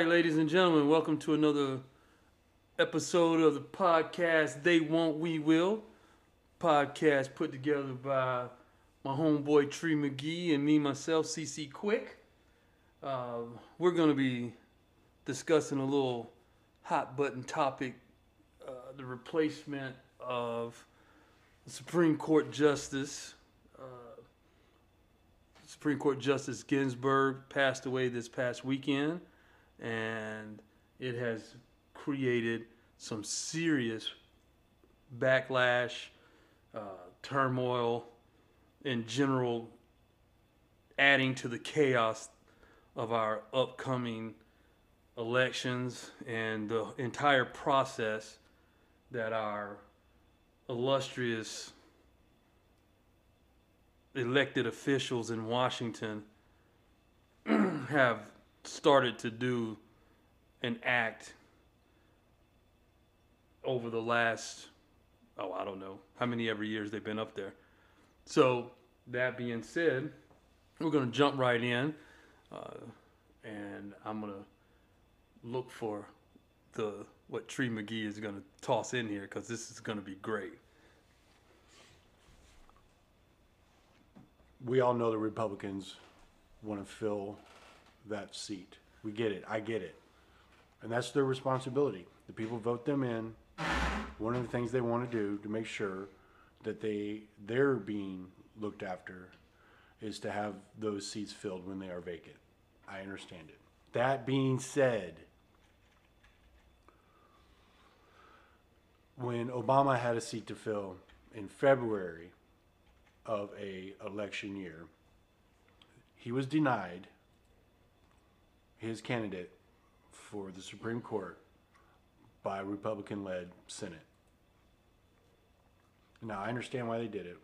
right, ladies and gentlemen, welcome to another episode of the podcast They Won't, We Will. Podcast put together by my homeboy Tree McGee and me, myself, CC Quick. Uh, we're going to be discussing a little hot button topic uh, the replacement of the Supreme Court Justice. Uh, Supreme Court Justice Ginsburg passed away this past weekend, and it has created some serious backlash, uh, turmoil, in general, adding to the chaos of our upcoming elections and the entire process that our illustrious elected officials in Washington have started to do and act over the last oh I don't know how many ever years they've been up there. So that being said, we're gonna jump right in, uh, and I'm gonna look for the what Tree McGee is gonna toss in here because this is gonna be great. we all know the Republicans want to fill that seat. We get it. I get it. And that's their responsibility. The people vote them in. One of the things they want to do to make sure that they they're being looked after is to have those seats filled when they are vacant. I understand it. That being said, when Obama had a seat to fill in February of a election year, he was denied his candidate for the Supreme Court by a Republican-led Senate. Now I understand why they did it,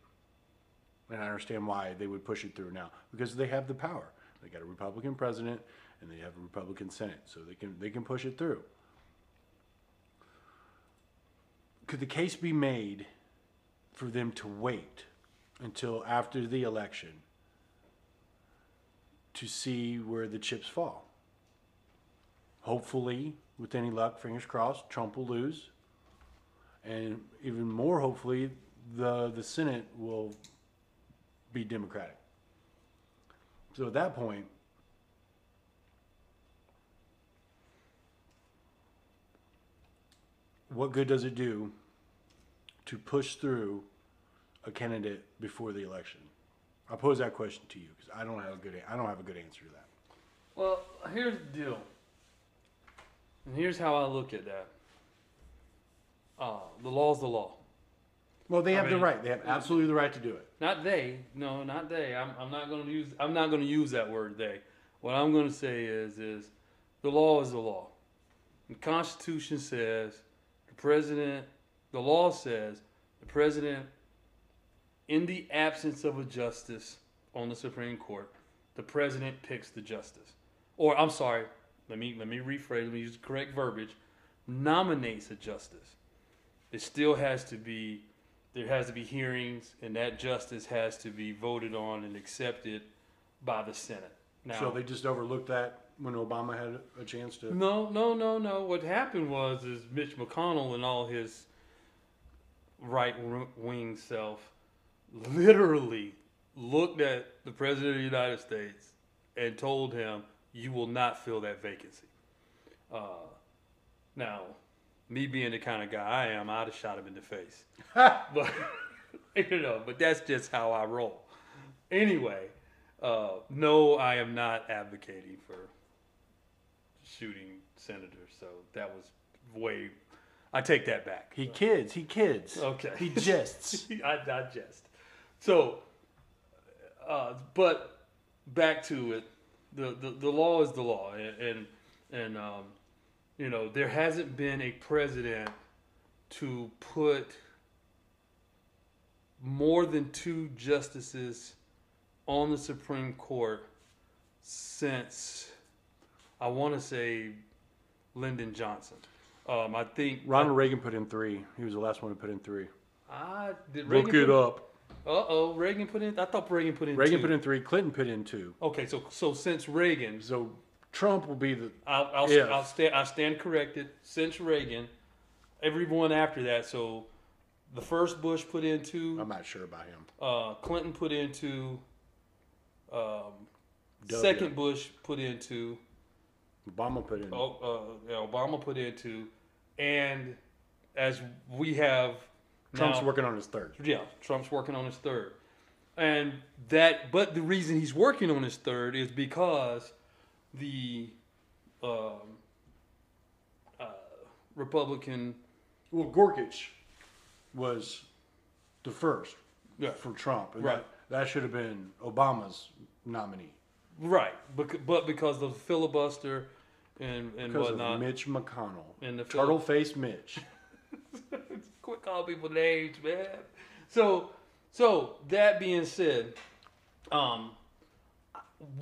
and I understand why they would push it through now because they have the power. They got a Republican president and they have a Republican Senate, so they can they can push it through. Could the case be made for them to wait until after the election to see where the chips fall? Hopefully, with any luck, fingers crossed, Trump will lose. And even more hopefully, the, the Senate will be Democratic. So at that point, what good does it do to push through a candidate before the election? I pose that question to you because I don't have a good I don't have a good answer to that. Well, here's the deal. And here's how I look at that. Uh, the law's the law. Well, they I have the right. They have absolutely the right to do it. Not they. No, not they. I'm, I'm not going to use. I'm not going to use that word they. What I'm going to say is, is the law is the law. The Constitution says the president. The law says the president, in the absence of a justice on the Supreme Court, the president picks the justice. Or I'm sorry. Let me let me rephrase. Let me use the correct verbiage. Nominates a justice. It still has to be there has to be hearings, and that justice has to be voted on and accepted by the Senate. Now, So they just overlooked that when Obama had a chance to. no, no, no, no. What happened was is Mitch McConnell and all his right wing self literally looked at the president of the United States and told him, "You will not fill that vacancy." Uh, now, me being the kind of guy I am, I'd have shot him in the face. but you know, but that's just how I roll. Anyway, uh, no, I am not advocating for shooting senators. So that was way. I take that back. He kids. He kids. Okay. He jests. I digest. So, uh, but back to it, the, the, the law is the law, and and, and um, you know there hasn't been a president to put more than two justices on the Supreme Court since I want to say Lyndon Johnson. Um, I think Ronald Reagan put in three. He was the last one to put in three. I did Look it put, up. Uh oh, Reagan put in. I thought Reagan put in. Reagan two. put in three. Clinton put in two. Okay, so so since Reagan, So Trump will be the I'll I'll. I'll stand I stand corrected. Since Reagan, everyone after that. So, the first Bush put into, I'm not sure about him. uh, Clinton put into, um, W. second Bush put into, Obama put in. oh, uh, yeah, Obama put into, and as we have Trump's now, working on his third. Yeah, Trump's working on his third. And that, but the reason he's working on his third is because the um, uh, Republican, Well, Gorsuch was the first yeah, for Trump, and Right. that, that should have been Obama's nominee right, but, but because of the filibuster and, and because whatnot. of Mitch McConnell, And the turtle faced Mitch. Quit calling people names, man. So, so that being said, um,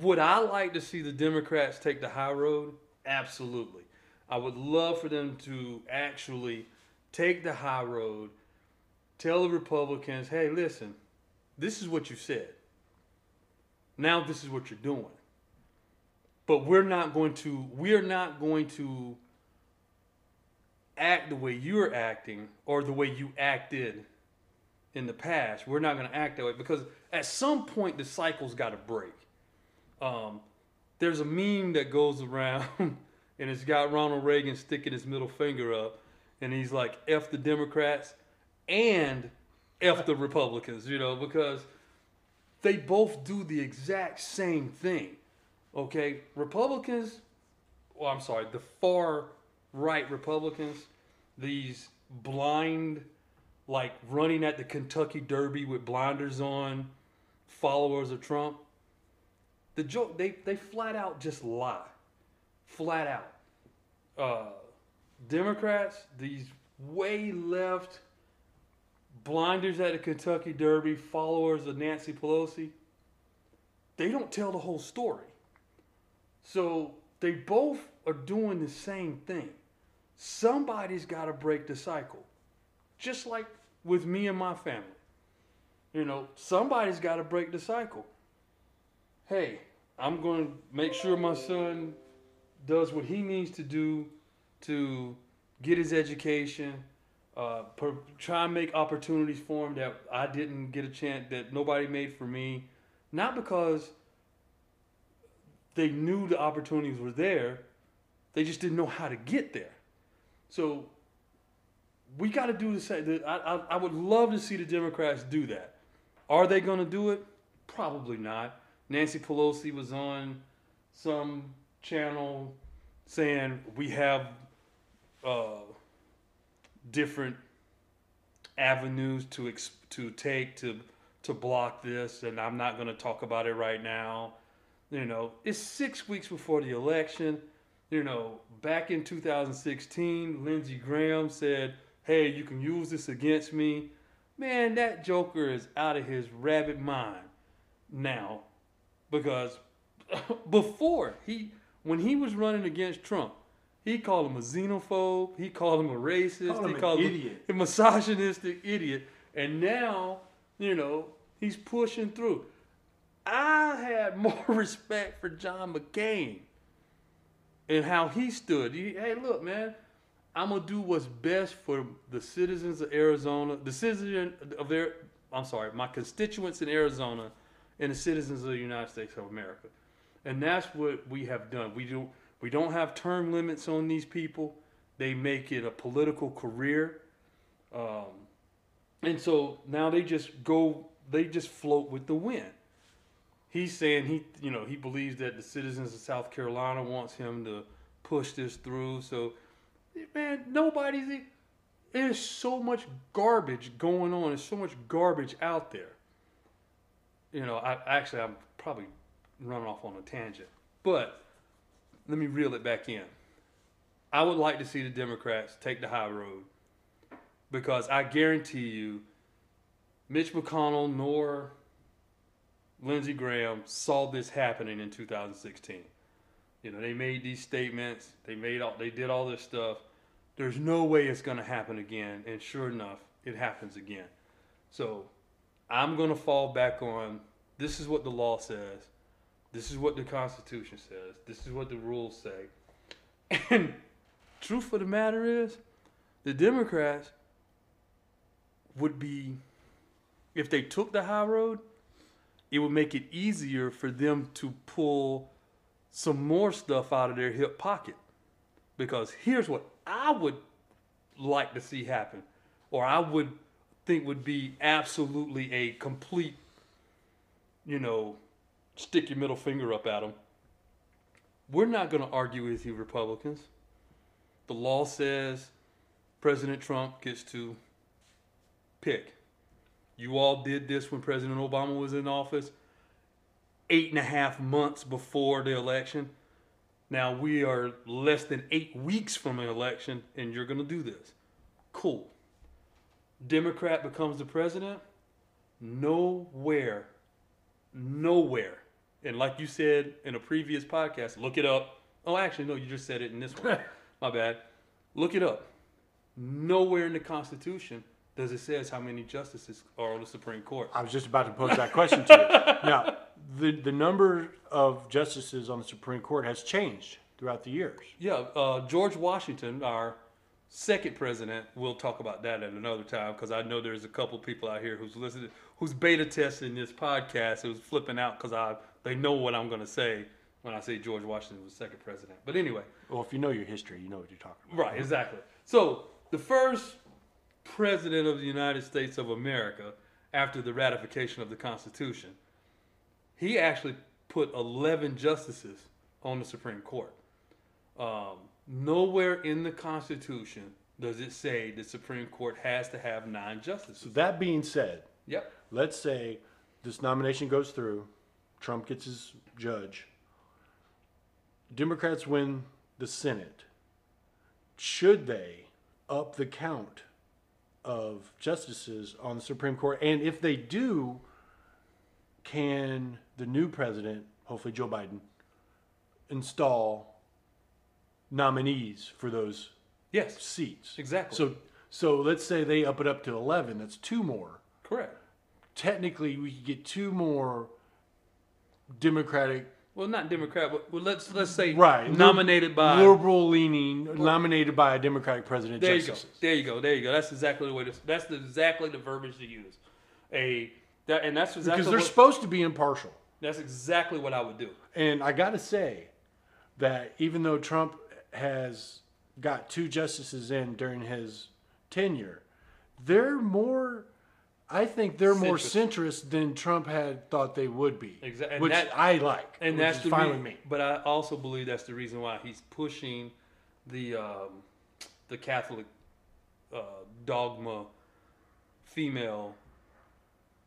would I like to see the Democrats take the high road? Absolutely. I would love for them to actually take the high road, tell the Republicans, hey, listen, this is what you said. Now this is what you're doing. But we're not going to we're not going to act the way you're acting or the way you acted in the past. We're not going to act that way because at some point the cycle's got to break. Um, there's a meme that goes around and it's got Ronald Reagan sticking his middle finger up and he's like, F the Democrats and F the Republicans, you know, because they both do the exact same thing. Okay? Republicans, well, I'm sorry, the far right Republicans, these blind, like running at the Kentucky Derby with blinders on followers of Trump, the joke, they, they flat out just lie. Flat out. Uh, Democrats, these way left blinders at the Kentucky Derby, followers of Nancy Pelosi, they don't tell the whole story. So they both are doing the same thing. Somebody's got to break the cycle. Just like with me and my family. You know, somebody's got to break the cycle. Hey, I'm going to make sure my son does what he needs to do to get his education, uh, per, try and make opportunities for him that I didn't get a chance, that nobody made for me. Not because they knew the opportunities were there, they just didn't know how to get there. So we got to do the same. I, I, I would love to see the Democrats do that. Are they going to do it? Probably not. Nancy Pelosi was on some channel saying we have uh, different avenues to to take to to block this, and I'm not going to talk about it right now. You know, it's six weeks before the election. You know, back in 2016, Lindsey Graham said, "Hey, you can use this against me." Man, that Joker is out of his rabbit mind now, because before he, when he was running against Trump, he called him a xenophobe. He called him a racist. Called he an called idiot. him a misogynistic idiot. And now, you know, he's pushing through. I had more respect for John McCain and how he stood. He, hey, look, man, I'm gonna do what's best for the citizens of Arizona, the citizen of their, I'm sorry, my constituents in Arizona, and the citizens of the United States of America. And that's what we have done. We do. We don't have term limits on these people. They make it a political career, um, and so now they just go. They just float with the wind he's saying he you know he believes that the citizens of South Carolina wants him to push this through. So man, nobody's there's so much garbage going on. There's so much garbage out there. You know, I actually I'm probably running off on a tangent, but let me reel it back in. I would like to see the Democrats take the high road because I guarantee you, Mitch McConnell nor Lindsey Graham saw this happening in 2016. You know, they made these statements, they made all, they did all this stuff. There's no way it's going to happen again, and sure enough, it happens again. So, I'm going to fall back on this is what the law says. This is what the Constitution says. This is what the rules say. And truth of the matter is, the Democrats would be, if they took the high road, it would make it easier for them to pull some more stuff out of their hip pocket. Because here's what I would like to see happen, or I would think would be absolutely a complete, you know, stick your middle finger up at them. We're not going to argue with you, Republicans. The law says President Trump gets to pick. You all did this when President Obama was in office, eight and a half months before the election. Now we are less than eight weeks from an election, and you're going to do this. Cool. Democrat becomes the president. Nowhere, nowhere. And like you said in a previous podcast, look it up. Oh, actually, no, you just said it in this one. My bad. Look it up. Nowhere in the Constitution does it says how many justices are on the Supreme Court. I was just about to pose that question to you. Now, the, the number of justices on the Supreme Court has changed throughout the years. Yeah, uh, George Washington, our second president, we'll talk about that at another time because I know there's a couple people out here who's listening, who's beta testing this podcast, who's flipping out because I they know what I'm going to say when I say George Washington was second president. But anyway, Well, if you know your history, you know what you're talking about. right, exactly. So the first president of the United States of America after the ratification of the Constitution, he actually put 11 justices on the Supreme Court. Um, nowhere in the Constitution does it say the Supreme Court has to have nine So justices. that being said, Yep. let's say this nomination goes through, Trump gets his judge, Democrats win the Senate. Should they up the count of justices on the Supreme Court? And if they do, can the new president, hopefully Joe Biden, install nominees for those Yes. seats? Exactly. So, so let's say they up it up to 11. That's two more Correct. technically we could get two more Democratic, Well, not Democrat, but well, let's let's say right, nominated by liberal leaning, nominated by a Democratic president. There you go. There you go. There you go. That's exactly the way. To, that's the, exactly the verbiage to use. A that, and that's exactly Because they're what, supposed to be impartial. that's exactly what I would do. And I got to say that even though Trump has got two justices in during his tenure, they're more. I think they're more centrist than Trump had thought they would be, Exa- and which that- I like, And that's the fine rea- with me. But I also believe that's the reason why he's pushing the um, the Catholic uh, dogma female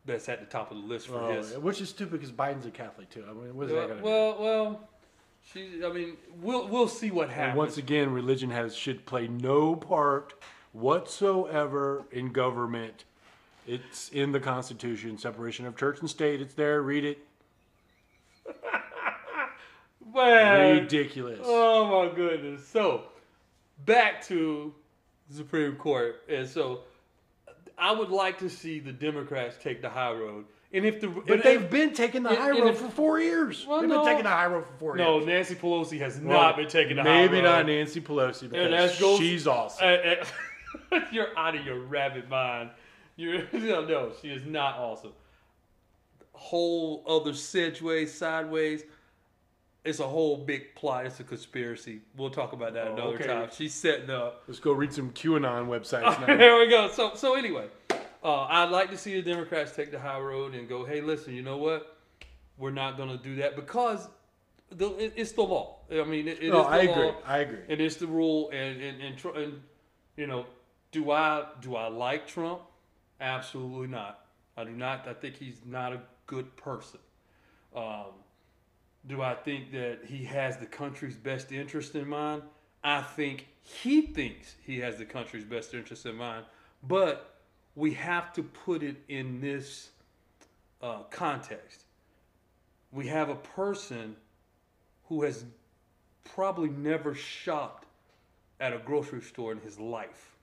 that's at the top of the list for Oh, his. which is stupid because Biden's a Catholic too. I mean, what is that Well, going to well, well, she. I mean, we'll we'll see what And happens. once again, religion has should play no part whatsoever in government. It's in the Constitution, separation of church and state. It's there. Read it. Man, Ridiculous. Oh my goodness. So back to the Supreme Court. And so I would like to see the Democrats take the high road. And if the but they've been taking the and- high and road if- for four years. Well, they've no. been taking the high road for four no, years. No, Nancy Pelosi has Well, not been taking the high road. Maybe not Nancy Pelosi because goes- she's awesome. Uh, uh, you're out of your rabbit mind. You're no, no, she is not awesome. Whole other sedgeways, sideways. It's a whole big plot. It's a conspiracy. We'll talk about that Oh, another okay. time. She's setting up. Let's go read some QAnon websites now. there we go. So so anyway, uh, I'd like to see the Democrats take the high road and go, hey, listen, you know what? We're not going to do that because the, it, it's the law. I mean, it, it no, is the I law. agree. I agree. And It is the rule, and and and, and you know, do I do I like Trump? Absolutely not. I do not. I think he's not a good person. Um, do I think that he has the country's best interest in mind? I think he thinks he has the country's best interest in mind, but we have to put it in this uh, context. We have a person who has probably never shopped at a grocery store in his life.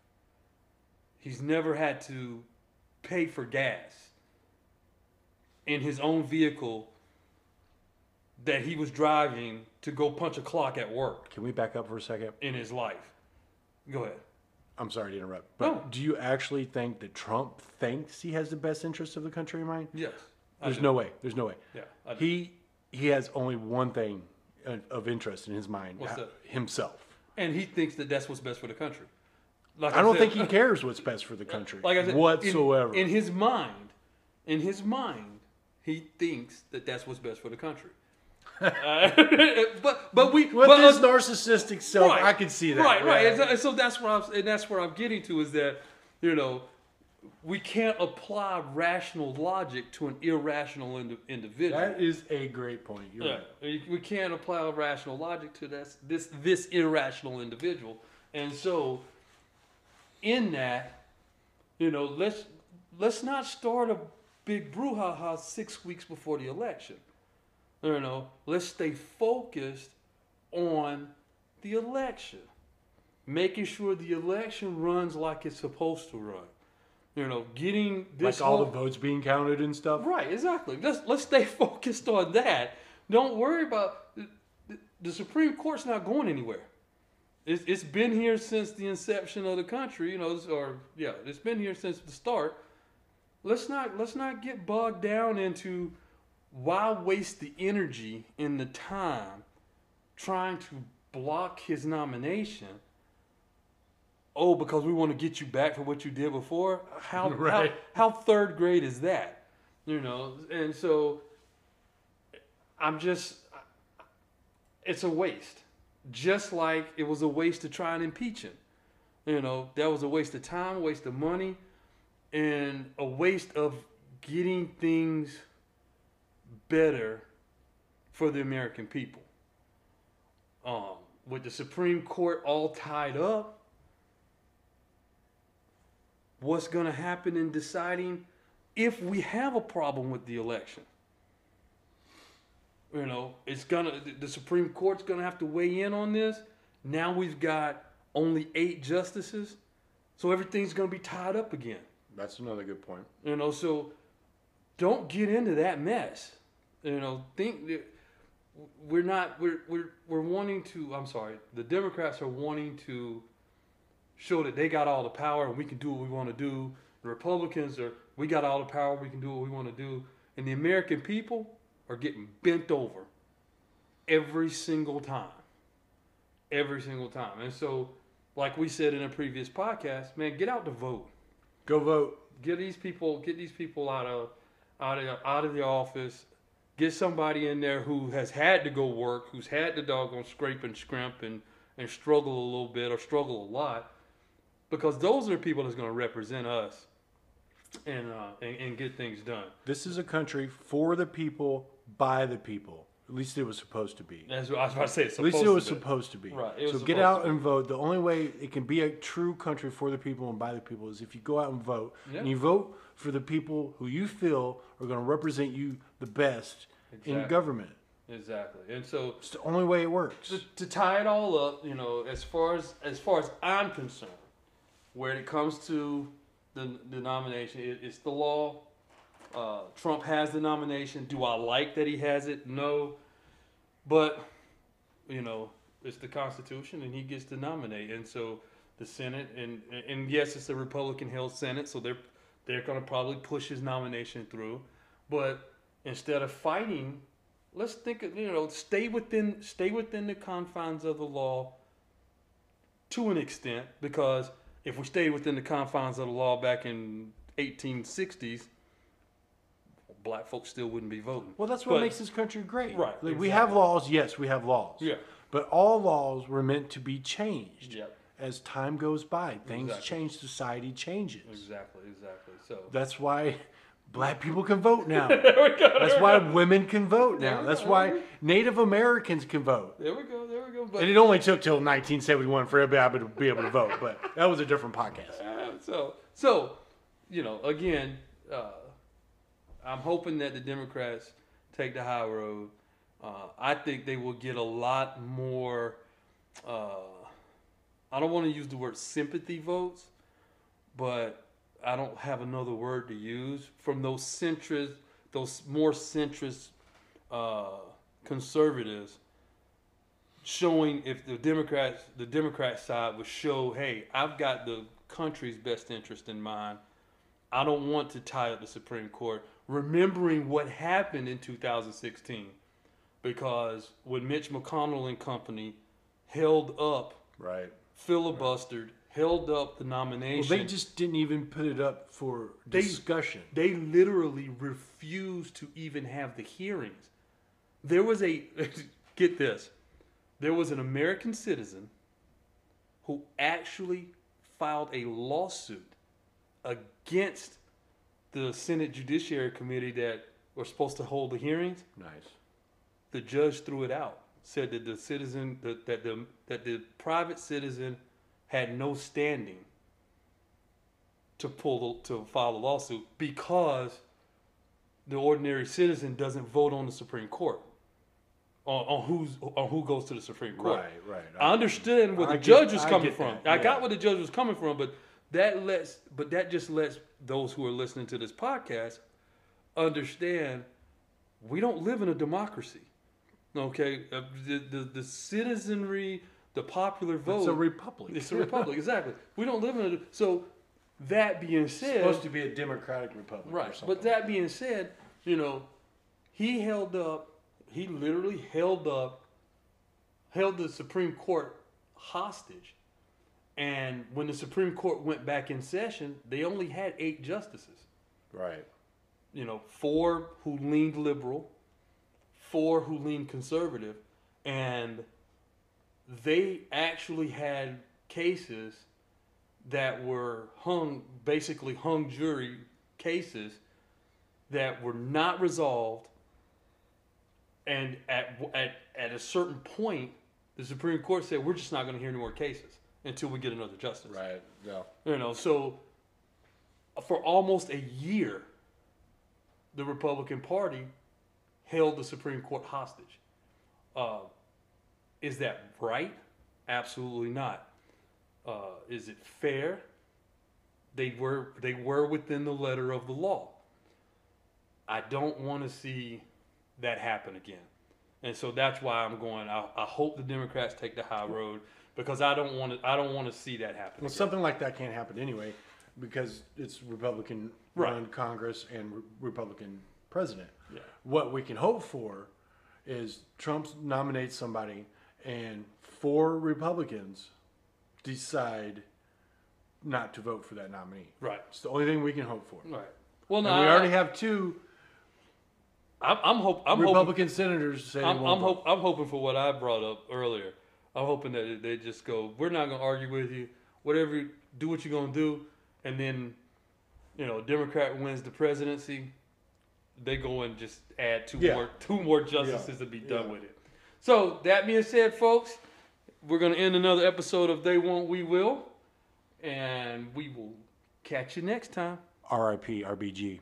He's never had to pay for gas in his own vehicle that he was driving to go punch a clock at work Can we back up for a second? in his life. Go ahead. I'm sorry to interrupt, but No. do you actually think that Trump thinks he has the best interest of the country in mind? Yes. I There's do. no way. There's no way. Yeah. I do. He he has only one thing of- of interest in his mind: What's uh, that? himself. and he thinks that that's what's best for the country. Like I don't said- think he cares what's best for the country like I said, whatsoever. In, his mind, in his mind, he thinks that that's what's best for the country. Uh, but but we With but, his uh, narcissistic self, I can see that. Right, right. yeah. And so, that's where I'm, and that's where I'm getting to is that you know we can't apply rational logic to an irrational indi- individual. That is a great point. You're Yeah, right. we- we can't apply rational logic to this this this irrational individual, and so in that, you know, let's let's not start a big brouhaha six weeks before the election. You know, let's stay focused on the election, making sure the election runs like it's supposed to run. You know, getting this Like all the votes being counted and stuff. Right, exactly. Let's let's stay focused on that. Don't worry about the, the Supreme Court's not going anywhere. It's, it's been here since the inception of the country, you know, or yeah, it's been here since the start. Let's not let's not get bogged down into why waste the energy and the time trying to block his nomination. Oh, because we want to get you back for what you did before. How Right. how, how third grade is that? You know, and so I'm just it's a waste. Just like it was a waste to try and impeach him. You know, that was a waste of time, waste of money, and a waste of getting things better for the American people. Um, with the Supreme Court all tied up, what's going to happen in deciding if we have a problem with the election? You know, it's gonna the Supreme Court's gonna have to weigh in on this. Now we've got only eight justices, so everything's gonna be tied up again. That's another good point. You know, so don't get into that mess. You know, think that we're not we're we're we're wanting to. I'm sorry, the Democrats are wanting to show that they got all the power and we can do what we want to do. The Republicans are we got all the power, we can do what we want to do, and the American people are getting bent over every single time, every single time. And so, like we said in a previous podcast, man, get out to vote. Go vote. get these people get these people out of out of out of the office. Get somebody in there who has had to go work who's had to doggone scrape and scrimp and and struggle a little bit or struggle a lot. Because those are the people that's going to represent us and, uh, and and get things done. This is a country for the people, by the people. At least it was supposed to be. that's what i was about to say it's At least it was supposed to be. Right, it was so get supposed out to and vote. The only way it can be a true country for the people and by the people is if you go out and vote. Yeah. And you vote for the people who you feel are going to represent you the best in Exactly. government. exactly and so It's the only way it works. to, to tie it all up, you know, as far as as far as I'm concerned, when it comes to the the nomination, it, it's the law. Uh, Trump has the nomination. Do I like that he has it? No, but you know, it's the Constitution, and he gets to nominate. And so the Senate, and and yes, it's a Republican-held Senate, so they're they're going to probably push his nomination through. But instead of fighting let's think of you know stay within stay within the confines of the law to an extent because if we stayed within the confines of the law back in 1860s black folks still wouldn't be voting well, that's what But- makes this country great. Right, Like, We have laws. Yes, we have laws. yeah But all laws were meant to be changed. yeah As time goes by, things Exactly. change, society changes. exactly exactly so That's why black people can vote now. go, That's why women can vote now. That's go. why Native Americans can vote. there we go there we go but And it only took till 1971 for everybody to be able to vote, but that was a different podcast. Uh, so so you know again uh, i'm hoping that the democrats take the high road uh, i think they will get a lot more uh, i don't want to use the word sympathy votes but i don't have another word to use from those centrist those more centrist uh, conservatives showing if the Democrats, the Democrat side would show, hey, I've got the country's best interest in mind. I don't want to tie up the Supreme Court. Remembering what happened in 2016, because when Mitch McConnell and company held up, Right. filibustered, held up the Well, nomination. they just didn't even put it up for They- discussion. they literally refused to even have the hearings. There was a get this. There was an American citizen who actually filed a lawsuit against the Senate Judiciary Committee that were supposed to hold the hearings. nice. The judge threw it out. Said that the citizen that, that the that the private citizen had no standing to pull the, to file a lawsuit because the ordinary citizen doesn't vote on the Supreme Court on, on who's on who goes to the Supreme Court. Right, right. I understand where I the get- judge was I coming get from. that, I yeah. got where the judge was coming from, but that lets but that just lets those who are listening to this podcast understand we don't live in a democracy. Okay, Uh, the the, the citizenry, the popular vote. It's a republic. It's a republic, exactly. We don't live in a so. That being It's said, supposed to be a democratic republic. Right. But that being said, you know, he held up, he literally held up, held the Supreme Court hostage. And when the Supreme Court went back in session, they only had eight justices. Right. You know, four who leaned liberal, four who leaned conservative, and they actually had cases that were hung, basically hung jury cases that were not resolved. And at, at, at a certain point, the Supreme Court said, we're just not going to hear any more cases until we get another justice. Right. Yeah. You know, so for almost a year, the Republican Party held the Supreme Court hostage. Uh, is that right? Absolutely not. Uh, is it fair? They were they were within the letter of the law. I don't want to see that happen again, and so that's why I'm going. I, I hope the Democrats take the high road because I don't want to. I don't want to see that happen. Well, again. something like that can't happen anyway, because it's Republican run Right. Congress and re- Republican president. Yeah. What we can hope for is Trump nominates somebody, and four Republicans decide not to vote for that nominee. Right. It's the only thing we can hope for. Right. Well, no, And we I- already have two I'm, I'm hope. I'm hoping. Republican senators say I'm, I'm, hope, I'm hoping for what I brought up earlier. I'm hoping that they just go. We're not going to argue with you. Whatever, you- do what you're going to do, and then, you know, Democrat wins the presidency. They go and just add two Yeah. more two more justices Yeah. to be done Yeah. with it. So that being said, folks, we're going to end another episode of They Won't, We Will, and we will catch you next time. RIP RBG.